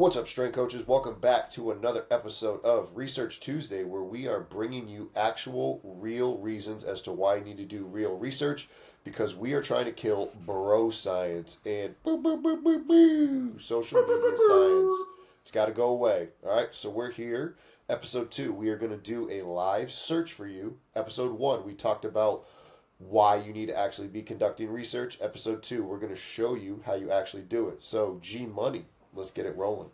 What's up, strength coaches? Welcome back to another episode of Research Tuesday, where we are bringing you actual, real reasons as to why you need to do real research because we are trying to kill bro science and boo, boo, boo, boo, boo, social media science. It's got to go away. All right, so we're here. Episode two, we are going to do a live search for you. Episode one, we talked about why you need to actually be conducting research. Episode two, we're going to show you how you actually do it. So, G Money, let's get it rolling.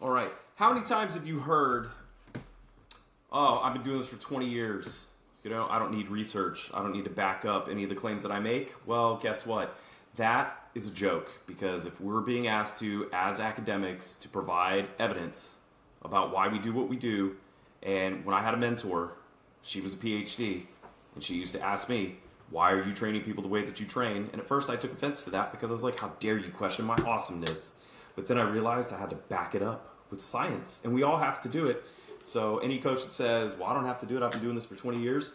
All right. How many times have you heard, oh, I've been doing this for 20 years. You know, I don't need research. I don't need to back up any of the claims that I make. Well, guess what? That is a joke because if we're being asked to, as academics, to provide evidence about why we do what we do, and when I had a mentor, she was a PhD, and she used to ask me, why are you training people the way that you train? And at first I took offense to that because I was like, how dare you question my awesomeness? But then I realized I had to back it up with science, and we all have to do it. So any coach that says, "Well, I don't have to do it. I've been doing this for 20 years,"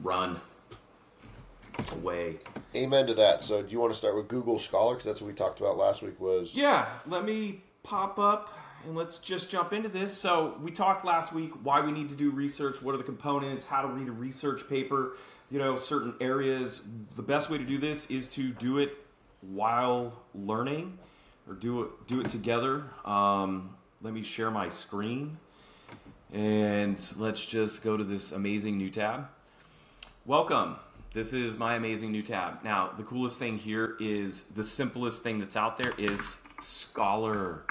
run away. Amen to that. So, do you want to start with Google Scholar because that's what we talked about last week? Was Yeah, let me pop up and let's just jump into this. So we talked last week why we need to do research, what are the components, how to read a research paper, you know, certain areas. The best way to do this is to do it while learning or do it do it together. Um, let me share my screen and let's just go to this amazing new tab. Welcome. This is my amazing new tab. Now, the coolest thing here is the simplest thing that's out there is Scholar.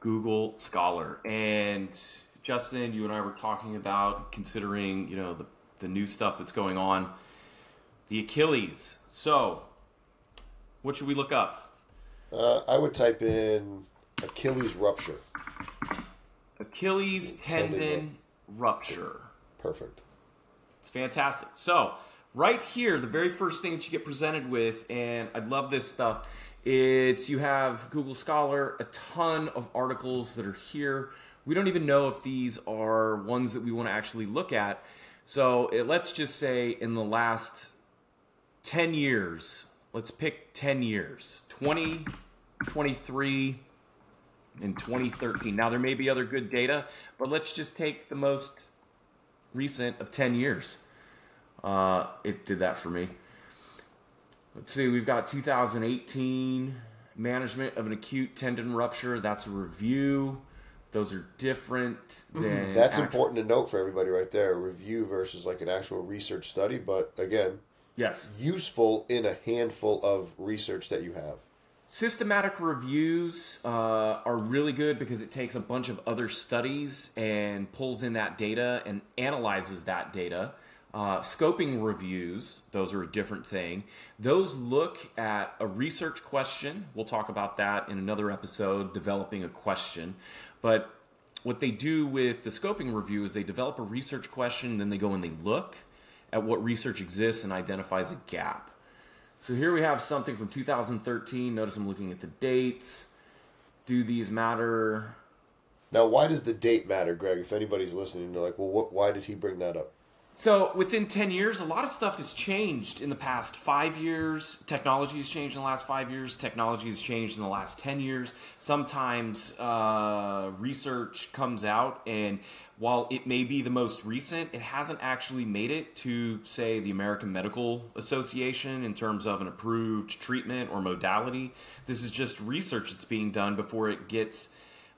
Google Scholar. And Justin, you and I were talking about considering, you know, the, the new stuff that's going on. The Achilles. So, what should we look up? Uh, I would type in Achilles rupture. Achilles Tendon tendon rupture. Perfect. It's fantastic. So, right here, the very first thing that you get presented with, and I love this stuff, it's you have Google Scholar, a ton of articles that are here. We don't even know if these are ones that we want to actually look at. So, it, let's just say in the last 10 years, let's pick 10 years 20, 23, in 2013. Now, there may be other good data, but let's just take the most recent of 10 years. Uh, it did that for me. Let's see, we've got 2018 management of an acute tendon rupture. That's a review. Those are different than. That's act- important to note for everybody right there. Review versus like an actual research study, but again, Yes. useful in a handful of research that you have. Systematic reviews uh, are really good because it takes a bunch of other studies and pulls in that data and analyzes that data. Uh, scoping reviews, those are a different thing. Those look at a research question. We'll talk about that in another episode, developing a question. But what they do with the scoping review is they develop a research question, then they go and they look at what research exists and identifies a gap. So here we have something from 2013. Notice I'm looking at the dates. Do these matter? Now, why does the date matter, Greg? If anybody's listening, they're like, well, what, why did he bring that up? So within 10 years, a lot of stuff has changed in the past five years. Technology has changed in the last five years. Technology has changed in the last 10 years. Sometimes uh, research comes out, and while it may be the most recent, it hasn't actually made it to, say, the American Medical Association in terms of an approved treatment or modality. This is just research that's being done before it gets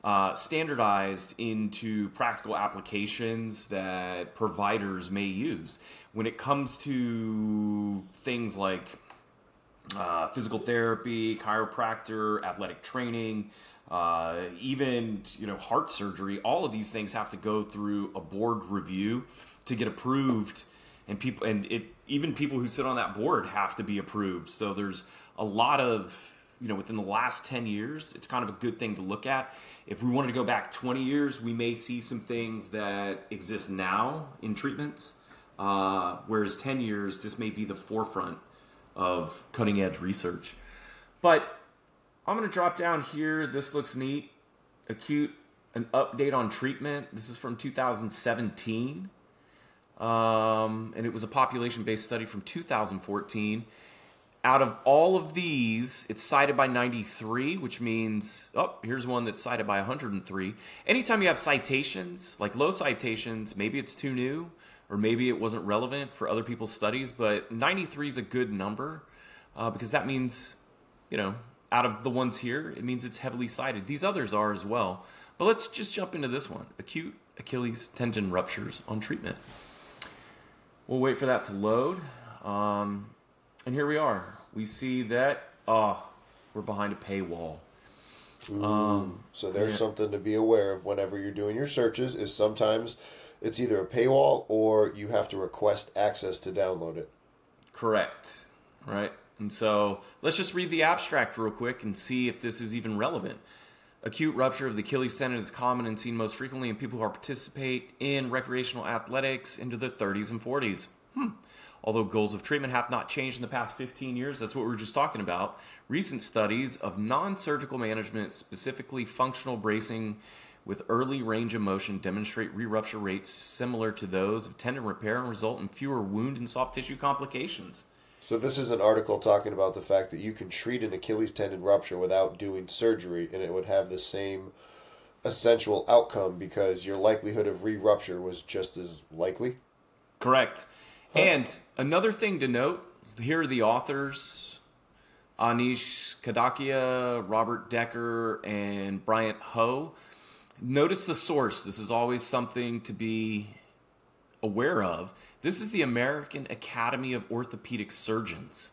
uh, standardized into practical applications that providers may use. When it comes to things like uh, physical therapy, chiropractor, athletic training, uh, even you know heart surgery, all of these things have to go through a board review to get approved, and people and it even people who sit on that board have to be approved. So there's a lot of you know within the last 10 years it's kind of a good thing to look at. If we wanted to go back 20 years we may see some things that exist now in treatments uh, whereas 10 years this may be the forefront of cutting edge research. But i'm going to drop down here. This looks neat. Acute an update on treatment. This is from 2017 um, and it was a population based study from 2014 out of all of these, it's cited by 93, which means, oh, here's one that's cited by 103. Anytime you have citations, like low citations, maybe it's too new or maybe it wasn't relevant for other people's studies, but 93 is a good number uh, because that means, you know, out of the ones here, it means it's heavily cited. These others are as well. But let's just jump into this one acute Achilles tendon ruptures on treatment. We'll wait for that to load. Um, and here we are. We see that, oh, we're behind a paywall. Um, so there's yeah. something to be aware of whenever you're doing your searches is sometimes it's either a paywall or you have to request access to download it. Correct. Right. And so let's just read the abstract real quick and see if this is even relevant. Acute rupture of the Achilles tendon is common and seen most frequently in people who participate in recreational athletics into their 30s and 40s. Hmm. Although goals of treatment have not changed in the past 15 years, that's what we were just talking about. Recent studies of non surgical management, specifically functional bracing with early range of motion, demonstrate re rupture rates similar to those of tendon repair and result in fewer wound and soft tissue complications. So this is an article talking about the fact that you can treat an Achilles tendon rupture without doing surgery, and it would have the same essential outcome because your likelihood of re-rupture was just as likely. Correct. And another thing to note: here are the authors: Anish Kadakia, Robert Dekker, and Bryant Ho. Notice the source. This is always something to be aware of. This is the American Academy of Orthopedic Surgeons.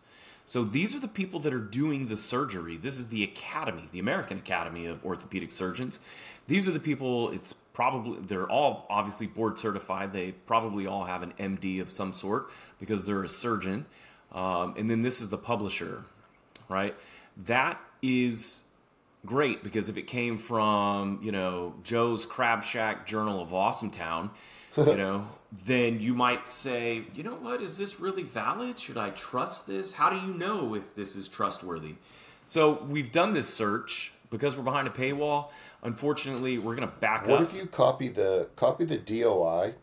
So these are the people that are doing the surgery. This is the Academy, the American Academy of Orthopedic Surgeons. These are the people, it's probably, they're all obviously board certified. They probably all have an MD of some sort because they're a surgeon. Um, and then this is the publisher, right? That is great because if it came from, you know, Joe's Crab Shack Journal of Awesometown, you know, then you might say, you know what, is this really valid? Should I trust this? How do you know if this is trustworthy? So we've done this search because we're behind a paywall. Unfortunately, we're going to back what up. What if you copy the copy the DOI?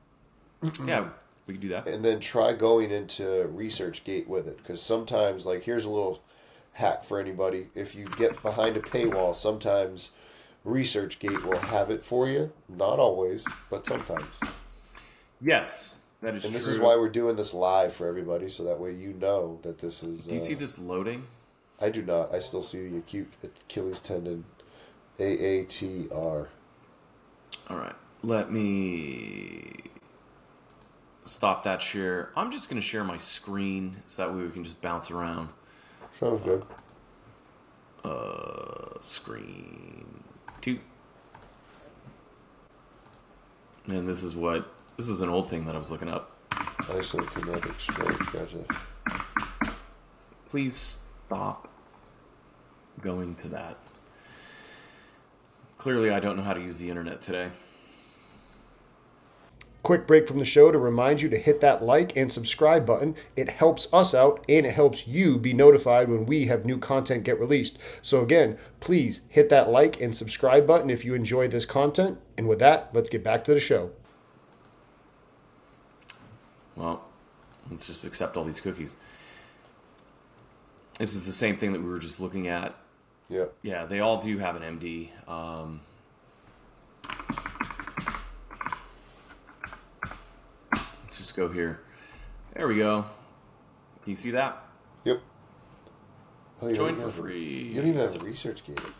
yeah, we can do that. And then try going into ResearchGate with it because sometimes, like, here's a little hack for anybody: if you get behind a paywall, sometimes ResearchGate will have it for you. Not always, but sometimes. Yes, that is true and this true. is why we're doing this live for everybody, so that way you know that this is. Do you uh, see this loading? I do not. I still see the acute Achilles tendon, AATR. All right, let me stop that share. I'm just going to share my screen so that way we can just bounce around. Sounds good. Uh, screen two. And this is what this is an old thing that I was looking up. Isokinetic strength, gotcha. Please stop going to that. Clearly, I don't know how to use the internet today. Quick break from the show to remind you to hit that like and subscribe button. It helps us out and it helps you be notified when we have new content get released. So, again, please hit that like and subscribe button if you enjoy this content. And with that, let's get back to the show. Well, let's just accept all these cookies. This is the same thing that we were just looking at. Yeah. Yeah, they all do have an MD. Um, let's just go here. There we go. Can you see that? Yep. Oh, Join for free. You don't even have a ResearchGate.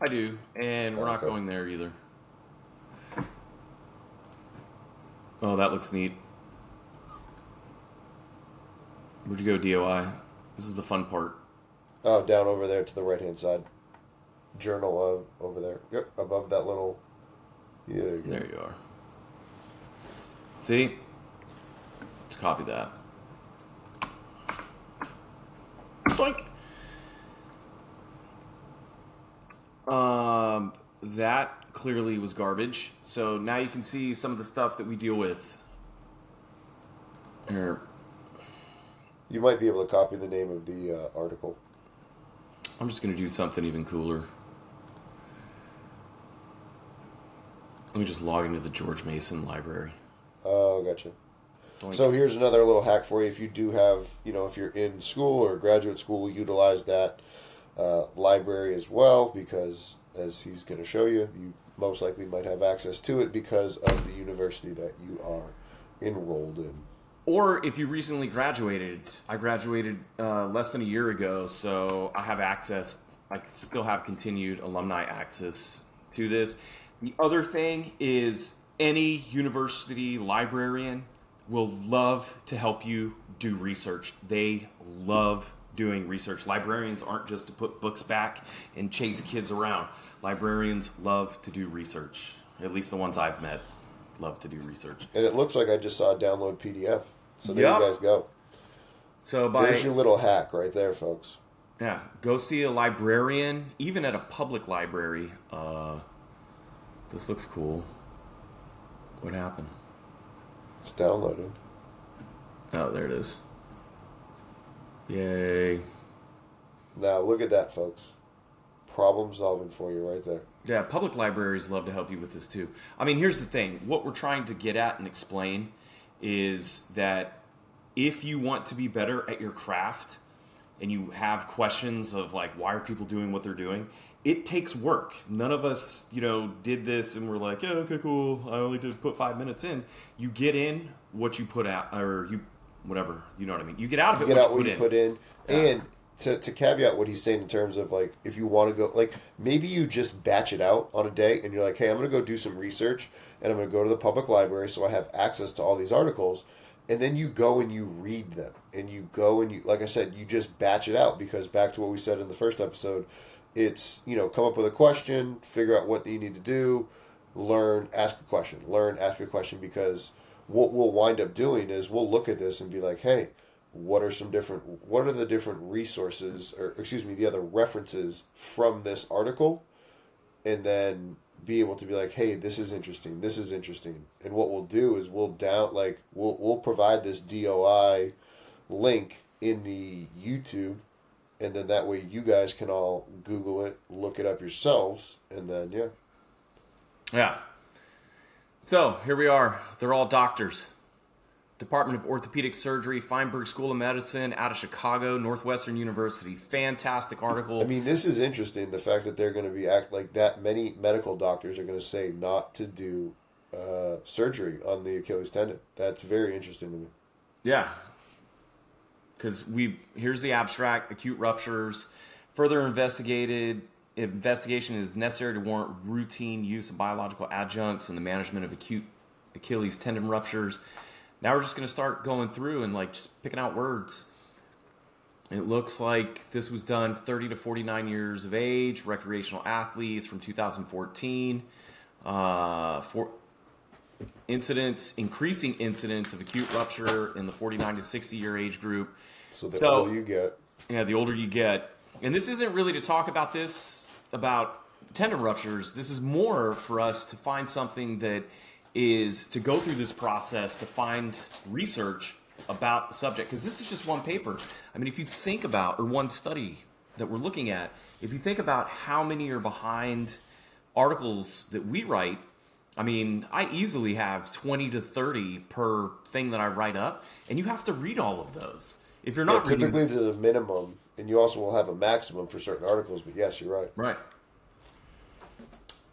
I do, and we're oh, not going there either. Oh, that looks neat. Where'd you go, DOI? This is the fun part. Oh, down over there to the right hand side. Journal of over there. Yep, above that little. Yeah, there you, there you are. See? Let's copy that. Boink. Um, that clearly was garbage. So now you can see some of the stuff that we deal with. Here, you might be able to copy the name of the uh, article. I'm just going to do something even cooler. Let me just log into the George Mason library. Oh, gotcha. Doink. So here's another little hack for you. If you do have, you know, if you're in school or graduate school, utilize that uh, library as well because, as he's going to show you, you most likely might have access to it because of the university that you are enrolled in. Or if you recently graduated, I graduated uh, less than a year ago, so I have access. I still have continued alumni access to this. The other thing is any university librarian will love to help you do research. They love doing research. Librarians aren't just to put books back and chase kids around. Librarians love to do research. At least the ones I've met love to do research. And it looks like I just saw a download PDF. So there Yep. you guys go. So by There's your little hack right there, folks. Yeah, go see a librarian, even at a public library. Uh, this looks cool. What happened? It's downloaded. Oh, there it is. Yay. Now look at that, folks. Problem solving for you right there. Yeah, public libraries love to help you with this too. I mean, here's the thing what we're trying to get at and explain is that if you want to be better at your craft and you have questions of like, why are people doing what they're doing? It takes work. None of us, you know, did this and we're like, yeah, okay, cool. I only did put five minutes in. You get in what you put out, or you, whatever, you know what I mean. You get out of it Get what out you what put you in. put in. And to, to caveat what he's saying in terms of like, if you want to go, like, maybe you just batch it out on a day and you're like, hey, I'm going to go do some research and I'm going to go to the public library so I have access to all these articles. And then you go and you read them. And you go and you, like I said, you just batch it out because back to what we said in the first episode, it's, you know, come up with a question, figure out what you need to do, learn, ask a question, learn, ask a question because what we'll wind up doing is we'll look at this and be like, hey, what are some different what are the different resources or excuse me the other references from this article and then be able to be like hey this is interesting this is interesting and what we'll do is we'll down like we'll we'll provide this DOI link in the YouTube and then that way you guys can all google it look it up yourselves and then yeah Yeah. So here we are. They're all doctors. Department of Orthopedic Surgery, Feinberg School of Medicine, out of Chicago, Northwestern University. Fantastic article. I mean, this is interesting. The fact that they're going to be act like that many medical doctors are going to say not to do uh, surgery on the Achilles tendon. That's very interesting to me. Yeah. Because we here's the abstract: acute ruptures. Further investigated investigation is necessary to warrant routine use of biological adjuncts in the management of acute Achilles tendon ruptures. Now we're just going to start going through and like just picking out words. It looks like this was done 30 to 49 years of age, recreational athletes from 2014. Uh, for, incidents, increasing incidents of acute rupture in the 49 to 60 year age group. So the So- older you get, Yeah, the older you get. And this isn't really to talk about this, about tendon ruptures. This is more for us to find something that is to go through this process to find research about the subject. Because this is just one paper. I mean, if you think about, or one study that we're looking at, if you think about how many are behind articles that we write, I mean, I easily have 20 to 30 per thing that I write up, and you have to read all of those. If you're not reading typically there's a minimum, and you also will have a maximum for certain articles. But yes, you're right. Right.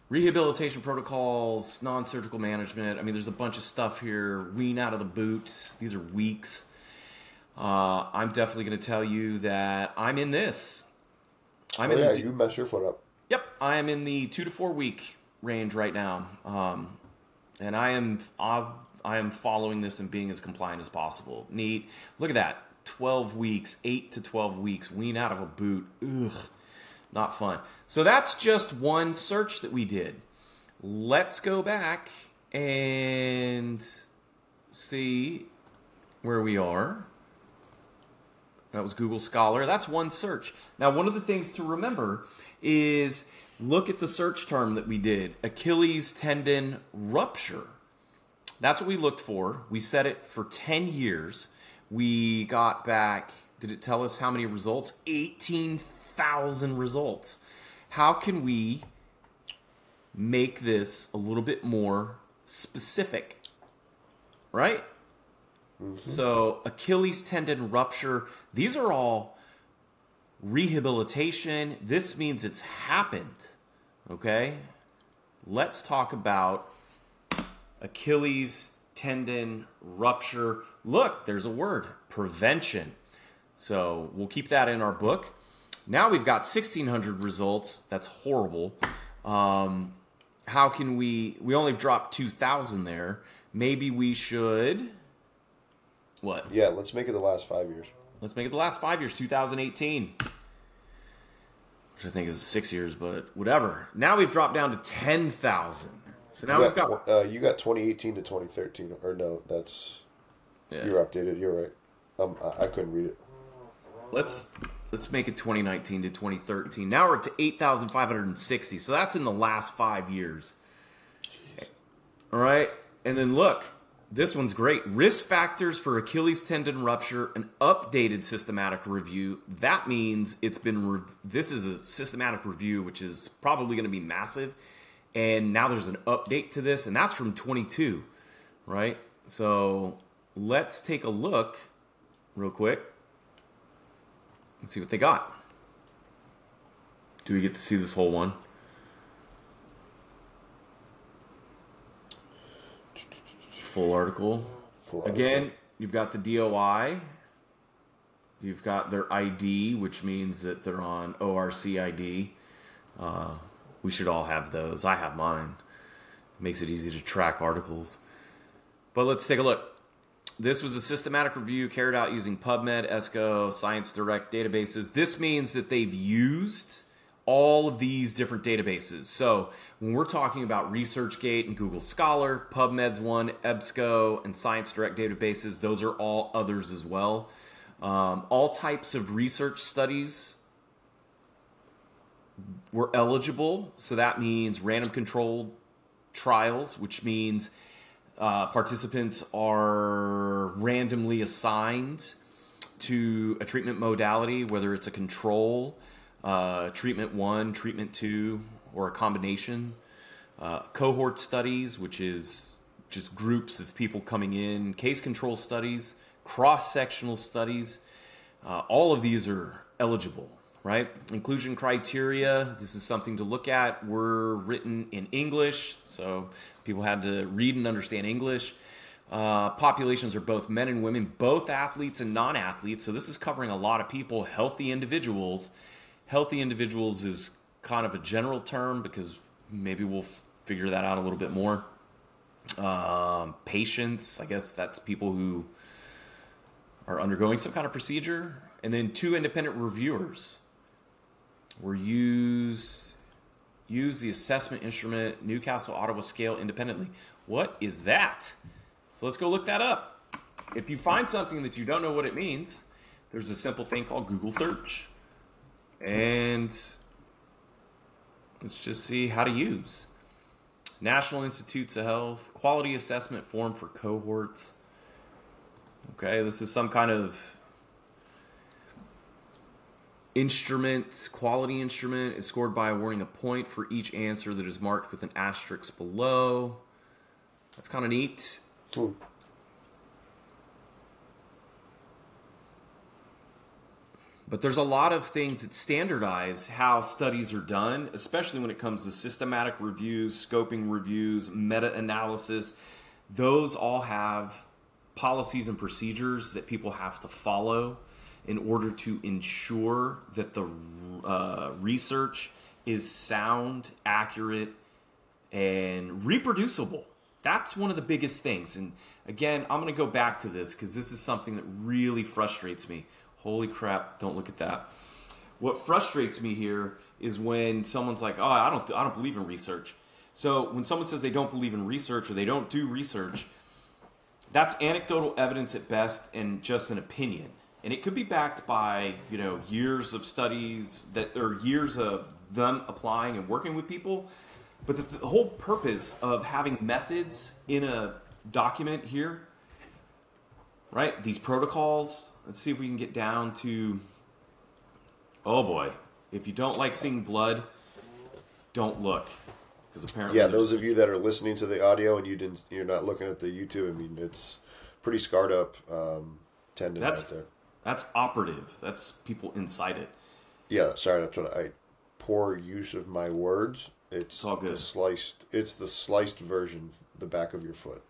Rehabilitation protocols, non surgical management. I mean, there's a bunch of stuff here. Wean out of the boot. These are weeks. Uh, I'm definitely going to tell you that I'm in this. I'm Oh, in yeah, the, you mess your foot up. Yep, I am in the two to four week range right now, um, and I am I am following this and being as compliant as possible. Neat. Look at that. Twelve weeks, eight to twelve weeks. Wean out of a boot. Ugh, not fun. So that's just one search that we did. Let's go back and see where we are. That was Google Scholar. That's one search. Now, one of the things to remember is look at the search term that we did Achilles tendon rupture. That's what we looked for. We set it for 10 years. We got back, did it tell us how many results? 18,000 results. How can we make this a little bit more specific? Right? Mm-hmm. So, Achilles tendon rupture, these are all rehabilitation. This means it's happened. Okay? Let's talk about Achilles tendon rupture. Look, there's a word prevention. So, we'll keep that in our book. Now we've got 1600 results. That's horrible. Um, how can we? We only dropped 2000 there. Maybe we should. What? Yeah, let's make it the last five years. Let's make it the last five years, 2018. Which I think is six years, but whatever. Now we've dropped down to 10,000. So now you we've got. tw- uh, you got 2018 to 2013, or no? That's Yeah. you're updated. You're right. Um, I, I couldn't read it. Let's let's make it 2019 to 2013. Now we're up to 8,560. So that's in the last five years. All right, and then look, this one's great. Risk factors for Achilles tendon rupture, an updated systematic review. That means it's been. Rev- this is a systematic review, which is probably going to be massive. And now there's an update to this, and that's from 22, right? So let's take a look real quick. Let's see what they got. Do we get to see this whole one? Full article. Full Again, you've got the DOI. You've got their ID, which means that they're on ORCID. Uh, we should all have those. I have mine. Makes it easy to track articles. But let's take a look. This was a systematic review carried out using PubMed, EBSCO, Science Direct databases. This means that they've used all of these different databases. So when we're talking about ResearchGate and Google Scholar, PubMed's one, EBSCO, and Science Direct databases, those are all others as well. Um, all types of research studies were eligible. So that means random controlled trials, which means uh, participants are randomly assigned to a treatment modality, whether it's a control, uh, treatment one, treatment two, or a combination. Uh, cohort studies, which is just groups of people coming in, case control studies, cross sectional studies. Uh, all of these are eligible, right? Inclusion criteria, this is something to look at, were written in English, so people had to read and understand English. Uh, populations are both men and women, both athletes and non athletes, so this is covering a lot of people, healthy individuals. Healthy individuals is kind of a general term because maybe we'll f- figure that out a little bit more. Um, patients, I guess that's people who are undergoing some kind of procedure, and then two independent reviewers were used use the assessment instrument Newcastle Ottawa scale independently. What is that? So let's go look that up. If you find something that you don't know what it means, there's a simple thing called Google search. And let's just see how to use. National Institutes of Health, quality assessment form for cohorts. Okay, this is some kind of instrument, quality instrument is scored by awarding a point for each answer that is marked with an asterisk below. That's kind of neat. Hmm. But there's a lot of things that standardize how studies are done, especially when it comes to systematic reviews, scoping reviews, meta analysis. Those all have policies and procedures that people have to follow in order to ensure that the uh, research is sound, accurate, and reproducible. That's one of the biggest things. And again, I'm going to go back to this because this is something that really frustrates me. Holy crap, don't look at that. What frustrates me here is when someone's like, "Oh, I don't I don't believe in research." So, when someone says they don't believe in research or they don't do research, that's anecdotal evidence at best and just an opinion. And it could be backed by, you know, years of studies that or years of them applying and working with people. But the, the whole purpose of having methods in a document here, right? These protocols, let's see if we can get down to Oh boy. If you don't like seeing blood, don't look. Because apparently Yeah, those of you that are listening to the audio and you didn't, you're not looking at the YouTube. I mean, it's pretty scarred up um, tendon That's- right there. That's operative. That's people inside it. Yeah, sorry, that's what I poor use of my words. It's all good. the sliced. It's the sliced version, the back of your foot.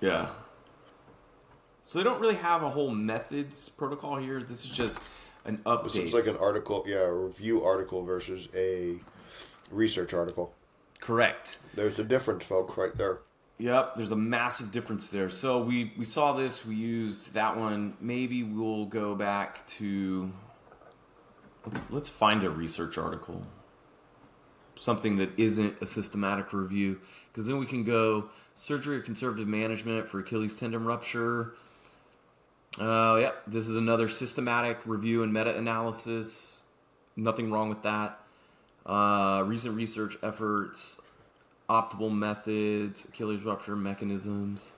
Yeah. So they don't really have a whole methods protocol here. This is just an update. This looks like an article, yeah, a review article versus a research article. Correct. There's a difference, folks, right there. Yep, there's a massive difference there. So we we saw this, we used that one. Maybe we'll go back to let's let's find a research article. Something that isn't a systematic review because then we can go surgery or conservative management for Achilles tendon rupture. Uh, yeah, this is another systematic review and meta-analysis. Nothing wrong with that. Uh, recent research efforts optimal methods, Achilles rupture mechanisms.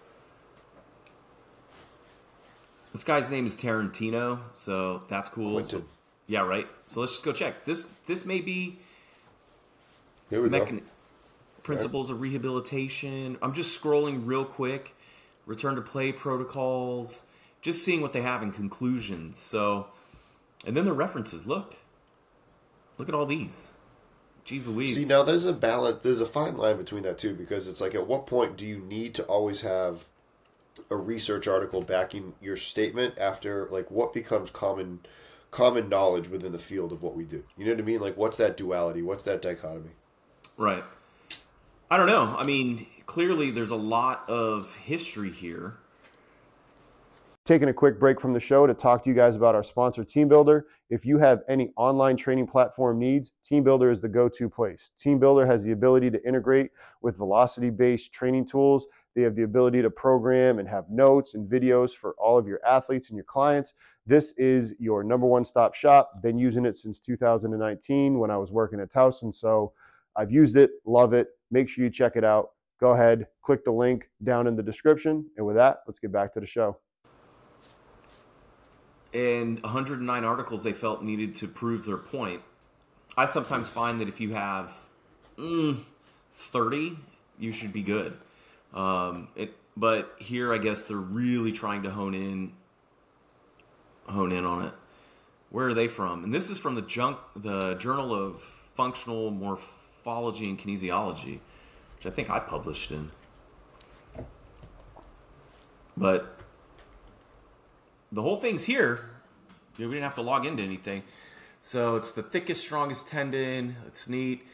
This guy's name is Tarantino, so that's cool. So- yeah, right. So let's just go check. This this may be Here we mechan- go. principles of rehabilitation. I'm just scrolling real quick. Return to play protocols. Just seeing what they have in conclusions. So, and then the references. Look, look at all these. Jeez Louise. See, now there's a balance. There's a fine line between that too, because it's like, at what point do you need to always have a research article backing your statement after, like, what becomes common common knowledge within the field of what we do? You know what I mean? Like, what's that duality? What's that dichotomy? Right. I don't know. I mean, clearly there's a lot of history here. Taking a quick break from the show to talk to you guys about our sponsor, TeamBuildr. If you have any online training platform needs, TeamBuildr is the go to place. TeamBuildr has the ability to integrate with velocity based training tools. They have the ability to program and have notes and videos for all of your athletes and your clients. This is your number one stop shop. Been using it since 2019 when I was working at Towson. So I've used it, love it. Make sure you check it out. Go ahead, click the link down in the description. And with that, let's get back to the show. And 109 articles they felt needed to prove their point. I sometimes find that if you have mm, 30, you should be good. Um, it, but here, I guess they're really trying to hone in, hone in on it. Where are they from? And this is from the junk, the Journal of Functional Morphology and Kinesiology, which I think I published in. But the whole thing's here. We didn't have to log into anything. So it's the thickest, strongest tendon. It's neat.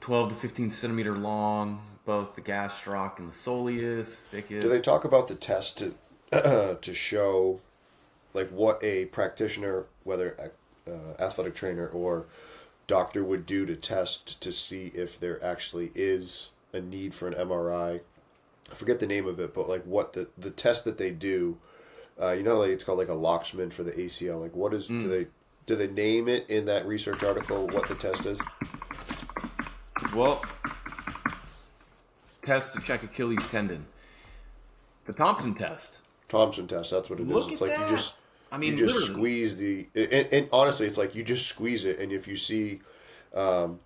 12 to 15 centimeter long, both the gastroc and the soleus. Thickest. Do they talk about the test to to show like what a practitioner, whether uh, athletic trainer or doctor, would do to test to see if there actually is a need for an MRI? I forget the name of it, but like what the the test that they do. Uh, you know, like it's called like a Lachman for the ACL. Like, what is do they do they name it in that research article? What the test is? Well, test to check Achilles tendon. The Thompson test. Thompson test. That's what it is. Look It's at like that. you just I mean, you just literally. squeeze the and, and honestly it's like you just squeeze it and if you see um,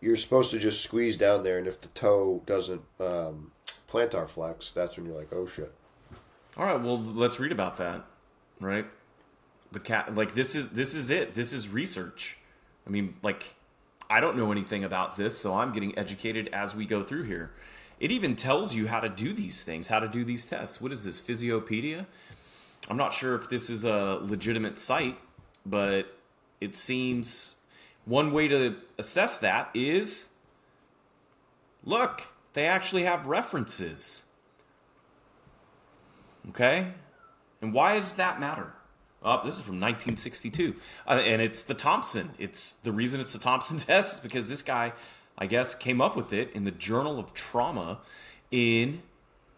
you're supposed to just squeeze down there and if the toe doesn't um, plantar flex that's when you're like oh shit All right, well, let's read about that, right? The cat, like this is this is it. This is research. I mean, like, I don't know anything about this, so I'm getting educated as we go through here. It even tells you how to do these things, how to do these tests. What is this, Physiopedia? I'm not sure if this is a legitimate site, but it seems one way to assess that is look, they actually have references. Okay? And why does that matter? Oh, this is from 1962. Uh, and it's the Thompson. It's the reason it's the Thompson test is because this guy, I guess, came up with it in the Journal of Trauma in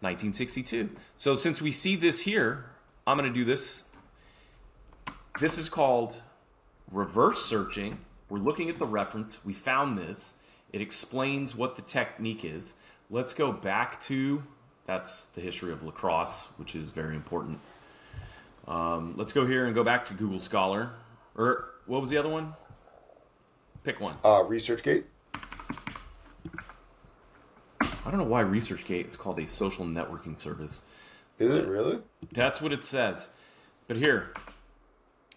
1962. So since we see this here, I'm going to do this. This is called reverse searching. We're looking at the reference. We found this. It explains what the technique is. Let's go back to that's the history of lacrosse, which is very important. Um, let's go here and go back to Google Scholar. Or what was the other one? Pick one. uh, ResearchGate I I don't know why ResearchGate is called a social networking service. Is it really? That's what it says. But here,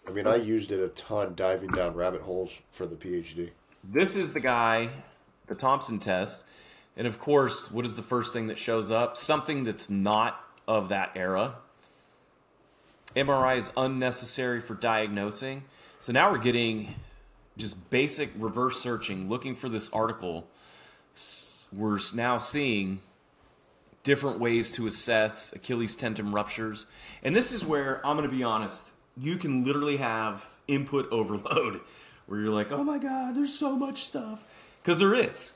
I mean, I used it a ton diving down rabbit holes for the PhD. this is the guy, the Thompson test. And of course, what is the first thing that shows up? Something that's not of that era. MRI is unnecessary for diagnosing. So now we're getting just basic reverse searching, looking for this article. We're now seeing different ways to assess Achilles tendon ruptures. And this is where I'm going to be honest, you can literally have input overload where you're like, "Oh my god, there's so much stuff." Cuz there is.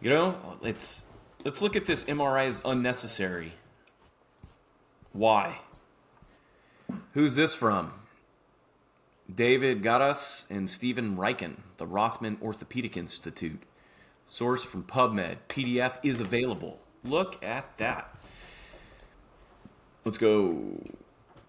You know, let's let's look at this MRI is unnecessary. Why? Who's this from? David Garras and Steven Raikin, the Rothman Orthopedic Institute. Source from PubMed. PDF is available. Look at that. Let's go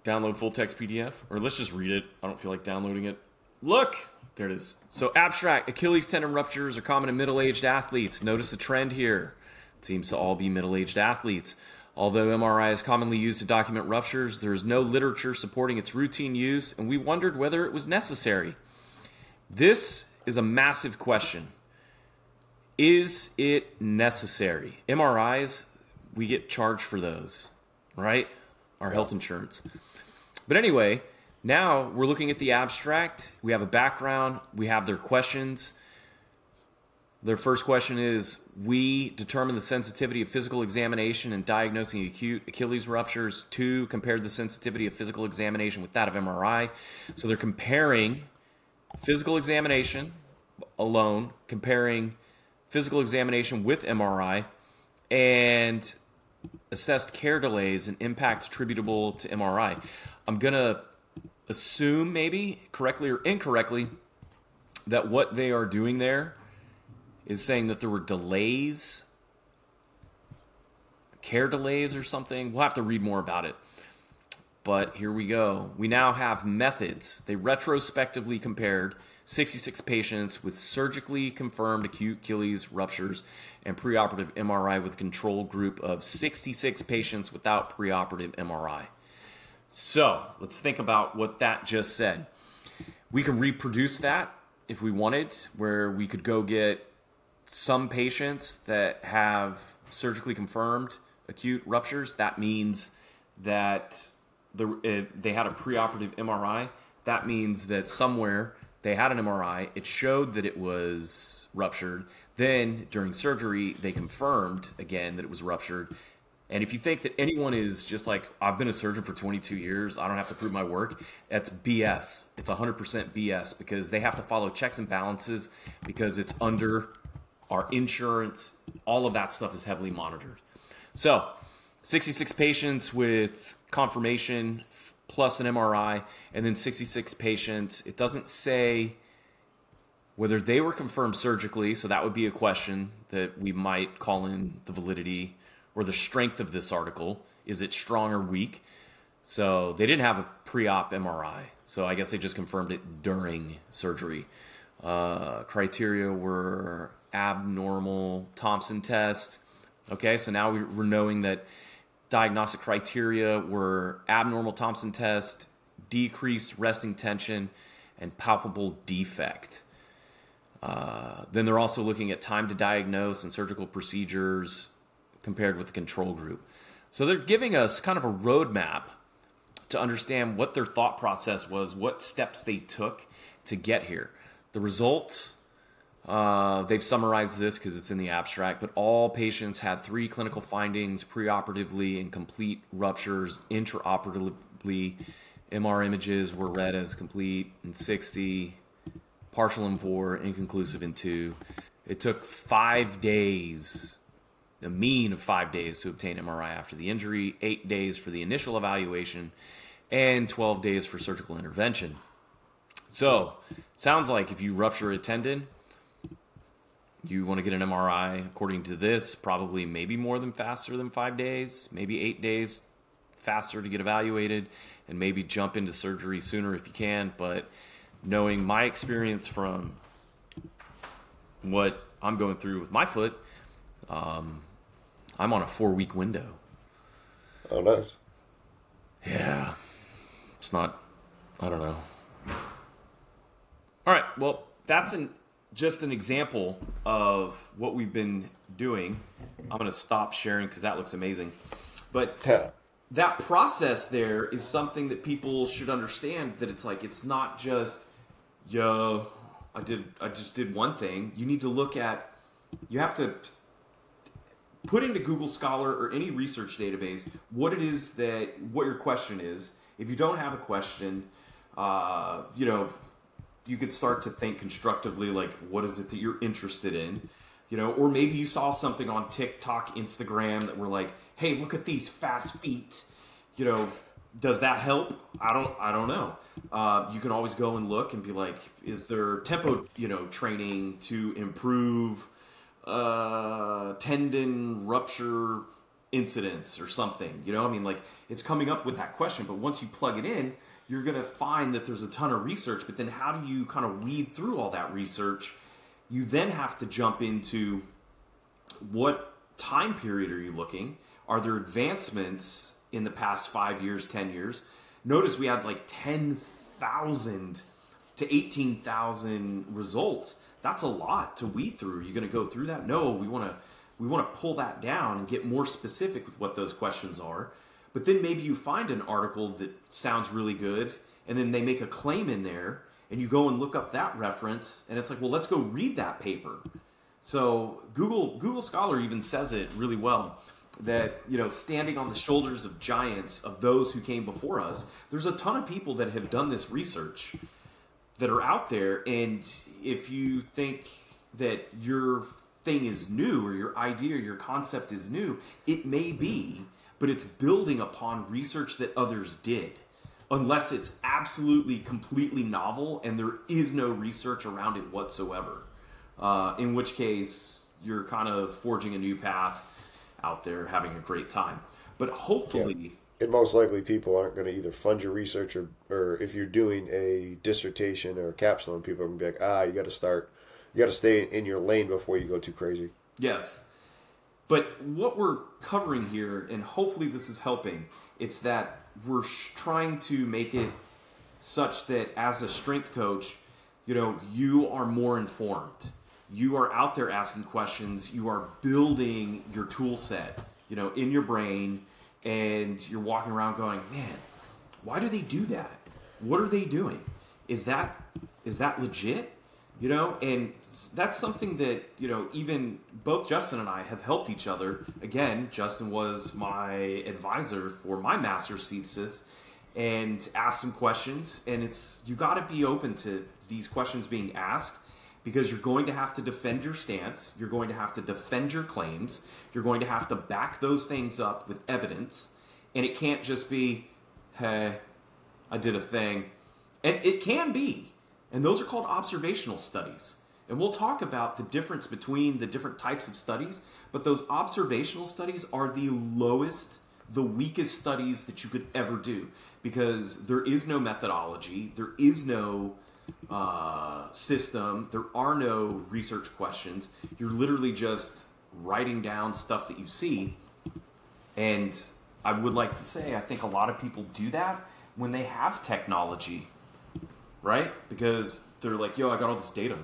download full text PDF, or let's just read it. I don't feel like downloading it. Look, there it is. So, abstract Achilles tendon ruptures are common in middle aged athletes. Notice a trend here. It seems to all be middle aged athletes. Although MRI is commonly used to document ruptures, there is no literature supporting its routine use, and we wondered whether it was necessary. This is a massive question. Is it necessary? MRIs, we get charged for those, right? Our health insurance. But anyway, now we're looking at the abstract. We have a background, we have their questions. Their first question is We determined the sensitivity of physical examination in diagnosing acute Achilles ruptures. Two, compared the sensitivity of physical examination with that of MRI. So they're comparing physical examination alone, comparing physical examination with MRI, and assessed care delays and impact attributable to MRI. I'm going to assume, maybe correctly or incorrectly, that what they are doing there is saying that there were delays, care delays or something. We'll have to read more about it. But here we go. We now have methods. They retrospectively compared 66 patients with surgically confirmed acute Achilles ruptures and preoperative MRI with control group of 66 patients without preoperative MRI. So let's think about what that just said. We can reproduce that if we wanted, where we could go get some patients that have surgically confirmed acute ruptures. That means that the, uh, they had a preoperative MRI. That means that somewhere they had an MRI. It showed that it was ruptured. Then during surgery, they confirmed again that it was ruptured. And if you think that anyone is just like, I've been a surgeon for 22 years, I don't have to prove my work, that's BS. It's 100% BS because they have to follow checks and balances because it's under our insurance. All of that stuff is heavily monitored. So, 66 patients with confirmation plus an MRI, and then 66 patients. It doesn't say whether they were confirmed surgically, so that would be a question that we might call in the validity or the strength of this article. Is it strong or weak? So they didn't have a pre op MRI, so I guess they just confirmed it during surgery. Uh, criteria were abnormal Thompson test. Okay, so now we're knowing that diagnostic criteria were abnormal Thompson test, decreased resting tension, and palpable defect. Uh, then they're also looking at time to diagnose and surgical procedures compared with the control group. So they're giving us kind of a roadmap to understand what their thought process was, what steps they took to get here. The result, uh, they've summarized this because it's in the abstract, but all patients had three clinical findings preoperatively and complete ruptures. Intraoperatively, MR images were read as complete in 60, partial in four, inconclusive in two. It took five days, a mean of five days to obtain MRI after the injury, eight days for the initial evaluation, and 12 days for surgical intervention. So, sounds like if you rupture a tendon, you want to get an MRI. According to this, probably maybe more than faster than five days, maybe eight days faster to get evaluated, and maybe jump into surgery sooner if you can. But knowing my experience from what I'm going through with my foot, um, I'm on a four week window. Oh, nice. Yeah. It's not, I don't know. All right. Well, that's an, just an example of what we've been doing. I'm going to stop sharing because that looks amazing. But Yeah. that process there is something that people should understand that it's like it's not just yo i did i just did one thing you need to look at you have to put into google scholar or any research database what it is that what your question is. If you don't have a question uh, you know you could start to think constructively like what is it that you're interested in? You know or maybe you saw something on tiktok instagram that were like hey look at these fast feet. You know does that help? I don't i don't know. Uh, you can always go and look and be like is there tempo you know training to improve uh, tendon rupture incidents or something you know i mean like it's coming up with that question but once you plug it in you're going to find that there's a ton of research but then how do you kind of weed through all that research you then have to jump into what time period are you looking? Are there advancements in the past five years, 10 years? Notice we had like 10,000 to 18,000 results. That's a lot to weed through. You're going to go through that? No, we want to we want to pull that down and get more specific with what those questions are. But then maybe you find an article that sounds really good and then they make a claim in there and you go and look up that reference and it's like, "Well, let's go read that paper." So Google Google Scholar even says it really well that you know standing on the shoulders of giants of those who came before us. There's a ton of people that have done this research that are out there, and if you think that your thing is new or your idea or your concept is new, it may be, but it's building upon research that others did. Unless it's absolutely completely novel and there is no research around it whatsoever uh, in which case you're kind of forging a new path out there, having a great time. But hopefully, And most likely, people aren't going to either fund your research or, or if you're doing a dissertation or a capstone, people are going to be like, ah, you got to start, you got to stay in your lane before you go too crazy. yes. But what we're covering here, and hopefully this is helping, it's that we're trying to make it such that as a strength coach, you know, you are more informed. You are out there asking questions. You are building your tool set, you know, in your brain, and you're walking around going, man, why do they do that? What are they doing? Is that is that legit? You know, and that's something that you know. Even both Justin and I have helped each other. Again, Justin was my advisor for my master's thesis, and asked some questions. And it's you got to be open to these questions being asked because you're going to have to defend your stance. You're going to have to defend your claims. You're going to have to back those things up with evidence, and it can't just be, "Hey, I did a thing," and it can be. And those are called observational studies. And we'll talk about the difference between the different types of studies, but those observational studies are the lowest, the weakest studies that you could ever do because there is no methodology, there is no uh, system, there are no research questions. You're literally just writing down stuff that you see. And I would like to say, I think a lot of people do that when they have technology right? Because they're like, yo, I got all this data.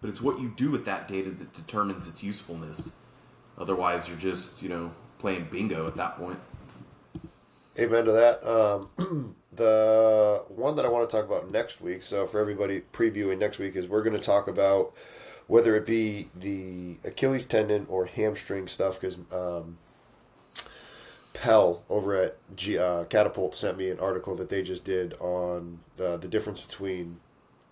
But it's what you do with that data that determines its usefulness. Otherwise, you're just, you know, playing bingo at that point. Amen to that. Um, the one that I want to talk about next week, so for everybody previewing next week, is we're going to talk about whether it be the Achilles tendon or hamstring stuff, because um, Pell over at G, uh, Catapult sent me an article that they just did on uh, the difference between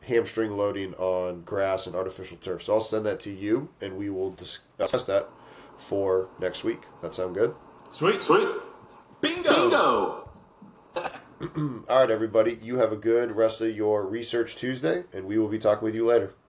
hamstring loading on grass and artificial turf. So I'll send that to you, and we will discuss that for next week. That sound good? Sweet. Sweet. Bingo. Bingo! All right, everybody. You have a good rest of your Research Tuesday, and we will be talking with you later.